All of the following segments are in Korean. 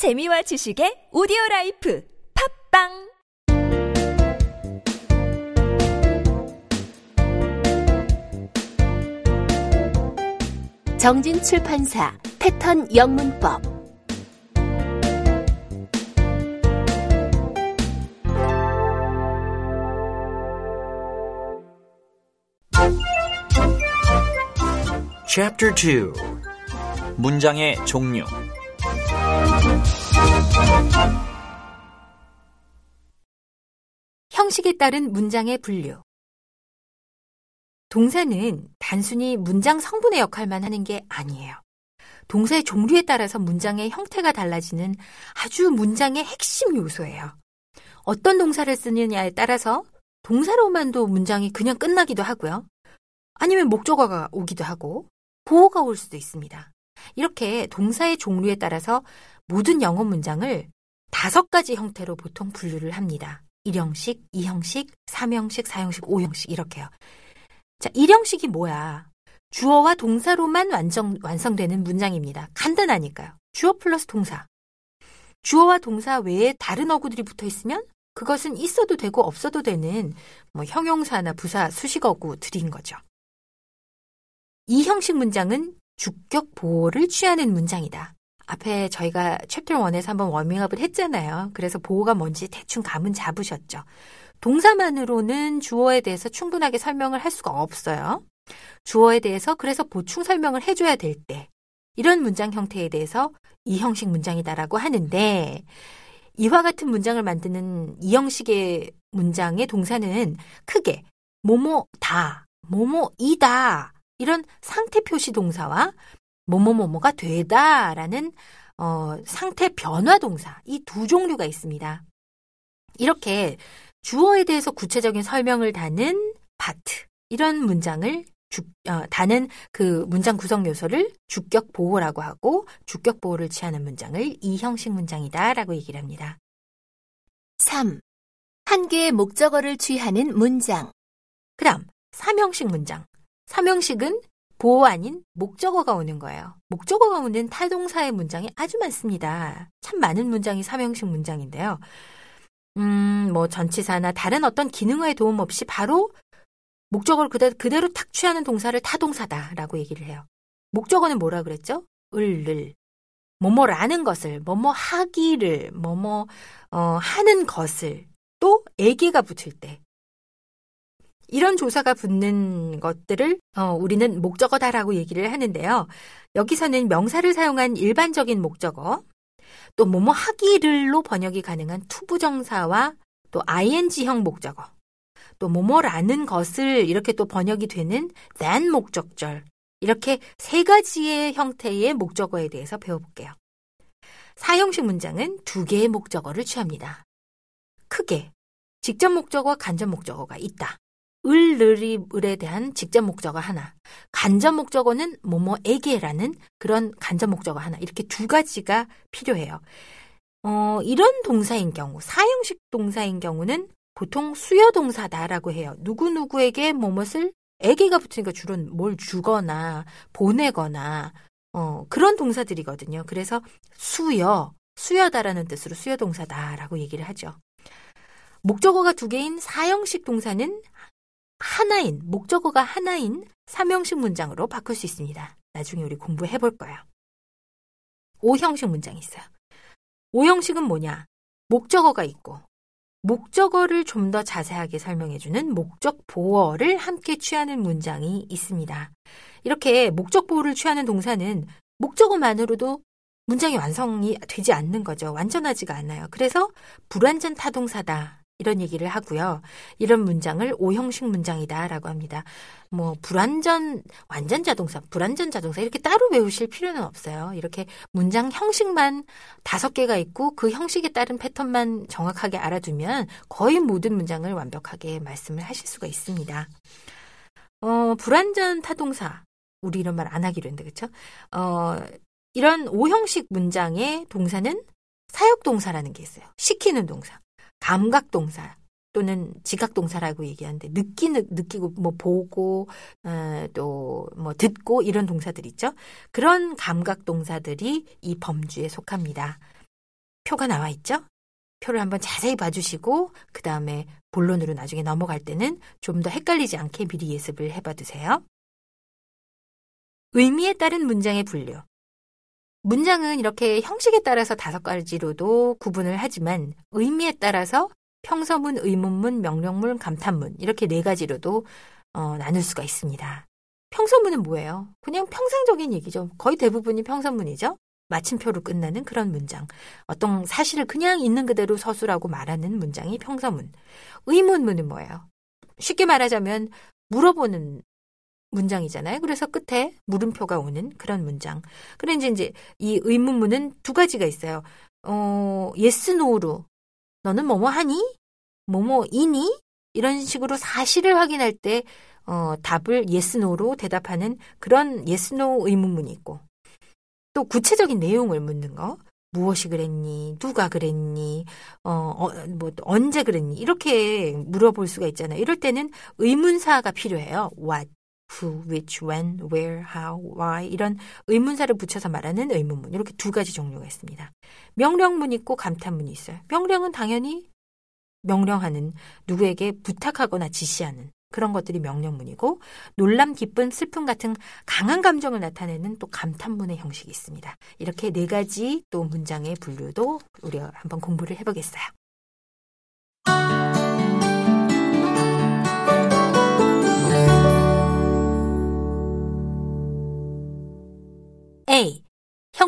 재미와 지식의 오디오 라이프 팝빵! 정진 출판사 패턴 영문법. Chapter 2 문장의 종류 형식에 따른 문장의 분류. 동사는 단순히 문장 성분의 역할만 하는 게 아니에요. 동사의 종류에 따라서 문장의 형태가 달라지는 아주 문장의 핵심 요소예요. 어떤 동사를 쓰느냐에 따라서 동사로만도 문장이 그냥 끝나기도 하고요. 아니면 목적어가 오기도 하고 보호가 올 수도 있습니다. 이렇게 동사의 종류에 따라서 모든 영어 문장을 다섯 가지 형태로 보통 분류를 합니다. 1형식, 2형식, 3형식, 4형식, 5형식 이렇게요. 자, 1형식이 뭐야? 주어와 동사로만 완성, 완성되는 문장입니다. 간단하니까요. 주어 플러스 동사. 주어와 동사 외에 다른 어구들이 붙어 있으면 그것은 있어도 되고 없어도 되는 뭐 형용사나 부사, 수식어구들인 거죠. 이 형식 문장은 주격 보호를 취하는 문장이다. 앞에 저희가 챕터 1에서 한번 워밍업을 했잖아요. 그래서 보호가 뭔지 대충 감은 잡으셨죠. 동사만으로는 주어에 대해서 충분하게 설명을 할 수가 없어요. 주어에 대해서 그래서 보충 설명을 해줘야 될 때, 이런 문장 형태에 대해서 이 형식 문장이다라고 하는데, 이와 같은 문장을 만드는 이 형식의 문장의 동사는 크게 뭐뭐다, 뭐뭐이다, 이런 상태 표시 동사와 뭐뭐뭐뭐가 되다라는 어, 상태 변화 동사 이 두 종류가 있습니다. 이렇게 주어에 대해서 구체적인 설명을 다는 파트 이런 문장을 주, 어, 다는 그 문장 구성 요소를 주격 보호라고 하고 주격 보호를 취하는 문장을 이 형식 문장이다라고 얘기를 합니다. 3. 한 개의 목적어를 취하는 문장 그다음 3형식 문장. 3형식은 보호 아닌 목적어가 오는 거예요. 목적어가 오는 타동사의 문장이 아주 많습니다. 참 많은 문장이 삼형식 문장인데요. 음, 뭐 전치사나 다른 어떤 기능어의 도움 없이 바로 목적어를 그대로, 그대로 탁 취하는 동사를 타동사다라고 얘기를 해요. 목적어는 뭐라 그랬죠? 을를. 뭐뭐라는 것을, 뭐뭐 하기를, 뭐뭐 어, 하는 것을 또 애기가 붙을 때 이런 조사가 붙는 것들을 어, 우리는 목적어다라고 얘기를 하는데요. 여기서는 명사를 사용한 일반적인 목적어, 또 뭐뭐 하기를로 번역이 가능한 투부정사와 또 ing형 목적어, 또 뭐뭐라는 것을 이렇게 또 번역이 되는 that 목적절, 이렇게 세 가지의 형태의 목적어에 대해서 배워볼게요. 사형식 문장은 두 개의 목적어를 취합니다. 크게 직접 목적어와 간접 목적어가 있다. 을, 느리, 을에 대한 직접 목적어 하나, 간접 목적어는 뭐뭐에게라는 그런 간접 목적어 하나, 이렇게 두 가지가 필요해요. 어, 이런 동사인 경우, 사형식 동사인 경우는 보통 수여 동사다라고 해요. 누구누구에게 뭐뭇을 에게가 붙으니까 주로 뭘 주거나 보내거나 어, 그런 동사들이거든요. 그래서 수여, 수여다라는 뜻으로 수여 동사다라고 얘기를 하죠. 목적어가 두 개인 사형식 동사는 하나인, 목적어가 하나인 삼형식 문장으로 바꿀 수 있습니다. 나중에 우리 공부해 볼 거예요. 오형식 문장이 있어요. 오형식은 뭐냐? 목적어가 있고, 목적어를 좀 더 자세하게 설명해주는 목적 보어를 함께 취하는 문장이 있습니다. 이렇게 목적 보호를 취하는 동사는 목적어만으로도 문장이 완성이 되지 않는 거죠. 완전하지가 않아요. 그래서 불완전 타동사다. 이런 얘기를 하고요. 이런 문장을 오형식 문장이다라고 합니다. 뭐 불완전 완전 자동사, 불완전 자동사 이렇게 따로 외우실 필요는 없어요. 이렇게 문장 형식만 다섯 개가 있고 그 형식에 따른 패턴만 정확하게 알아두면 거의 모든 문장을 완벽하게 말씀을 하실 수가 있습니다. 어, 불완전 타동사 우리 이런 말 안 하기로 했는데 그렇죠? 어, 이런 오형식 문장의 동사는 사역 동사라는 게 있어요. 시키는 동사. 감각 동사 또는 지각 동사라고 얘기하는데 느끼는 느끼고 뭐 보고 어, 또뭐 듣고 이런 동사들 있죠. 그런 감각 동사들이 이 범주에 속합니다. 표가 나와 있죠? 표를 한번 자세히 봐주시고 그 다음에 본론으로 나중에 넘어갈 때는 좀 더 헷갈리지 않게 미리 예습을 해봐 두세요. 의미에 따른 문장의 분류. 문장은 이렇게 형식에 따라서 다섯 가지로도 구분을 하지만 의미에 따라서 평서문, 의문문, 명령문, 감탄문 이렇게 네 가지로도 어, 나눌 수가 있습니다. 평서문은 뭐예요? 그냥 평상적인 얘기죠. 거의 대부분이 평서문이죠. 마침표로 끝나는 그런 문장. 어떤 사실을 그냥 있는 그대로 서술하고 말하는 문장이 평서문. 의문문은 뭐예요? 쉽게 말하자면 물어보는 문장이잖아요. 그래서 끝에 물음표가 오는 그런 문장. 그런데 이제 이 의문문은 두 가지가 있어요. 어, yes, no로 너는 뭐뭐 하니? 뭐뭐 이니? 이런 식으로 사실을 확인할 때 어, 답을 yes, no로 대답하는 그런 yes, no 의문문이 있고 또 구체적인 내용을 묻는 거. 무엇이 그랬니? 누가 그랬니? 어, 어, 뭐, 언제 그랬니? 이렇게 물어볼 수가 있잖아요. 이럴 때는 의문사가 필요해요. what, who, which, when, where, how, why 이런 의문사를 붙여서 말하는 의문문. 이렇게 두 가지 종류가 있습니다. 명령문 있고 감탄문이 있어요. 명령은 당연히 명령하는 누구에게 부탁하거나 지시하는 그런 것들이 명령문이고 놀람, 기쁨, 슬픔 같은 강한 감정을 나타내는 또 감탄문의 형식이 있습니다. 이렇게 네 가지 또 문장의 분류도 우리가 한번 공부를 해보겠어요.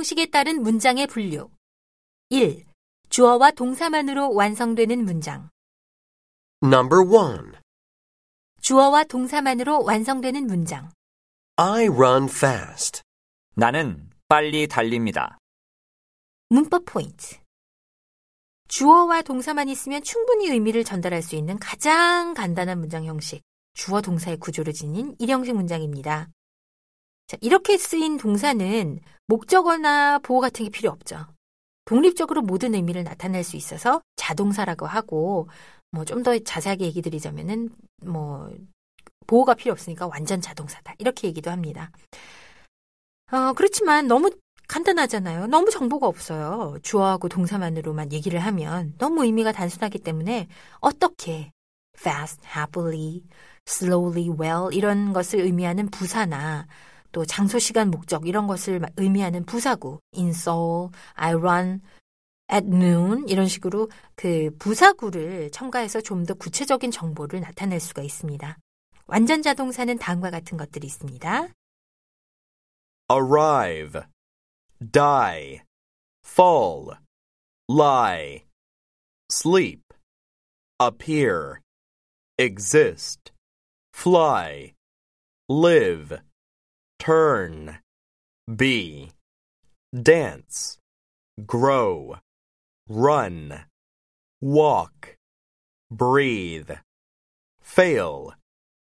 형식에 따른 문장의 분류 1. 주어와 동사만으로 완성되는 문장 Number 1. 주어와 동사만으로 완성되는 문장. I run fast. 나는 빨리 달립니다. 문법 포인트. 주어와 동사만 있으면 충분히 의미를 전달할 수 있는 가장 간단한 문장 형식. 주어 동사의 구조를 지닌 일형식 문장입니다. 자, 이렇게 쓰인 동사는 목적어나 보호 같은 게 필요 없죠. 독립적으로 모든 의미를 나타낼 수 있어서 자동사라고 하고 뭐 좀 더 자세하게 얘기 드리자면은 뭐 보호가 필요 없으니까 완전 자동사다 이렇게 얘기도 합니다. 어, 그렇지만 너무 간단하잖아요. 너무 정보가 없어요. 주어하고 동사만으로만 얘기를 하면 너무 의미가 단순하기 때문에 어떻게 fast, happily, slowly, well 이런 것을 의미하는 부사나 또 장소, 시간, 목적 이런 것을 의미하는 부사구 in Seoul, I run, at noon 이런 식으로 그 부사구를 첨가해서 좀 더 구체적인 정보를 나타낼 수가 있습니다. 완전 자동사는 다음과 같은 것들이 있습니다. arrive, die, fall, lie, sleep, appear, exist, fly, live, turn, be, dance, grow, run, walk, breathe, fail,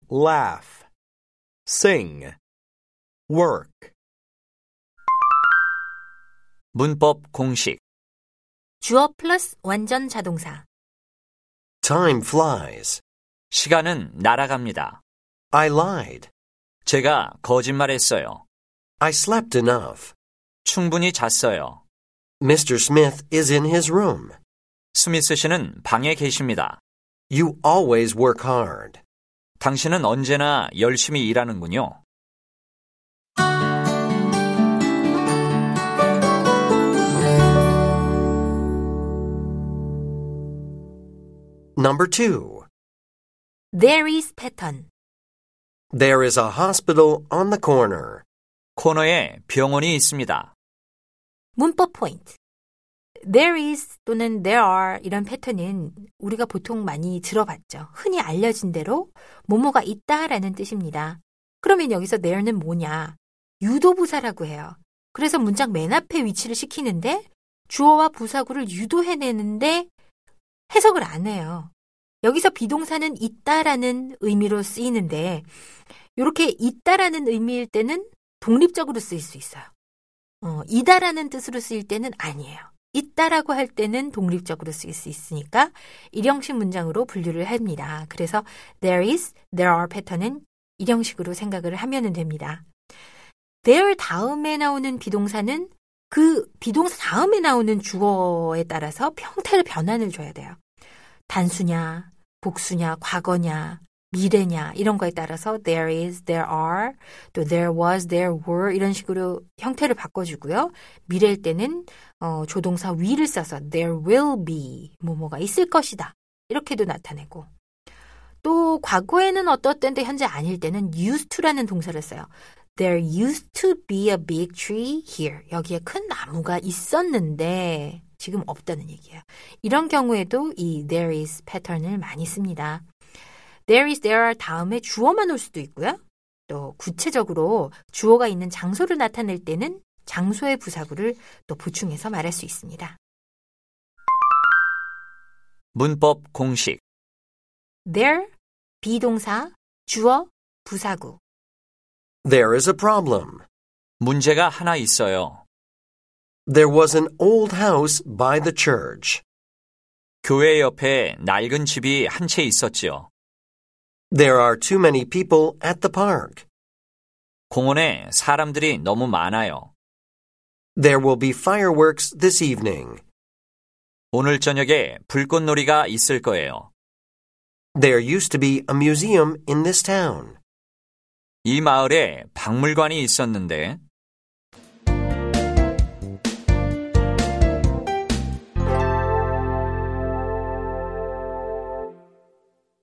laugh, sing, work. 문법 공식. 주어 플러스 완전 자동사. Time flies. 시간은 날아갑니다. I lied. 제가 거짓말했어요. I slept enough. 충분히 잤어요. Mr. Smith is in his room. 스미스 씨는 방에 계십니다. You always work hard. 당신은 언제나 열심히 일하는군요. Number 2. There is pattern. There is a hospital on the corner. 코너에 병원이 있습니다. 문법 포인트. There is 또는 there are 이런 패턴은 우리가 보통 많이 들어봤죠. 흔히 알려진 대로 뭐뭐가 있다라는 뜻입니다. 그러면 여기서 there는 뭐냐? 유도부사라고 해요. 그래서 문장 맨 앞에 위치를 시키는데 주어와 부사구를 유도해내는데 해석을 안 해요. 여기서 비동사는 있다라는 의미로 쓰이는데 이렇게 있다라는 의미일 때는 독립적으로 쓰일 수 있어요. 어, 이다라는 뜻으로 쓰일 때는 아니에요. 있다라고 할 때는 독립적으로 쓰일 수 있으니까 일형식 문장으로 분류를 합니다. 그래서 there is, there are 패턴은 일형식으로 생각을 하면 됩니다. there 다음에 나오는 비동사는 그 비동사 다음에 나오는 주어에 따라서 형태를 변환을 줘야 돼요. 단수냐, 복수냐, 과거냐, 미래냐 이런 거에 따라서 there is, there are, 또 there was, there were 이런 식으로 형태를 바꿔주고요. 미래일 때는 어, 조동사 will을 써서 there will be 뭐뭐가 있을 것이다 이렇게도 나타내고 또 과거에는 어떻던데 현재 아닐 때는 used to라는 동사를 써요. There used to be a big tree here. 여기에 큰 나무가 있었는데 지금 없다는 얘기예요. 이런 경우에도 이 there is 패턴을 많이 씁니다. There is, there are 다음에 주어만 올 수도 있고요. 또 구체적으로 주어가 있는 장소를 나타낼 때는 장소의 부사구를 또 보충해서 말할 수 있습니다. 문법 공식. There, 비동사, 주어, 부사구. There is a problem. 문제가 하나 있어요. There was an old house by the church. 교회 옆에 낡은 집이 한 채 있었지요. There are too many people at the park. 공원에 사람들이 너무 많아요. There will be fireworks this evening. 오늘 저녁에 불꽃놀이가 있을 거예요. There used to be a museum in this town. 이 마을에 박물관이 있었는데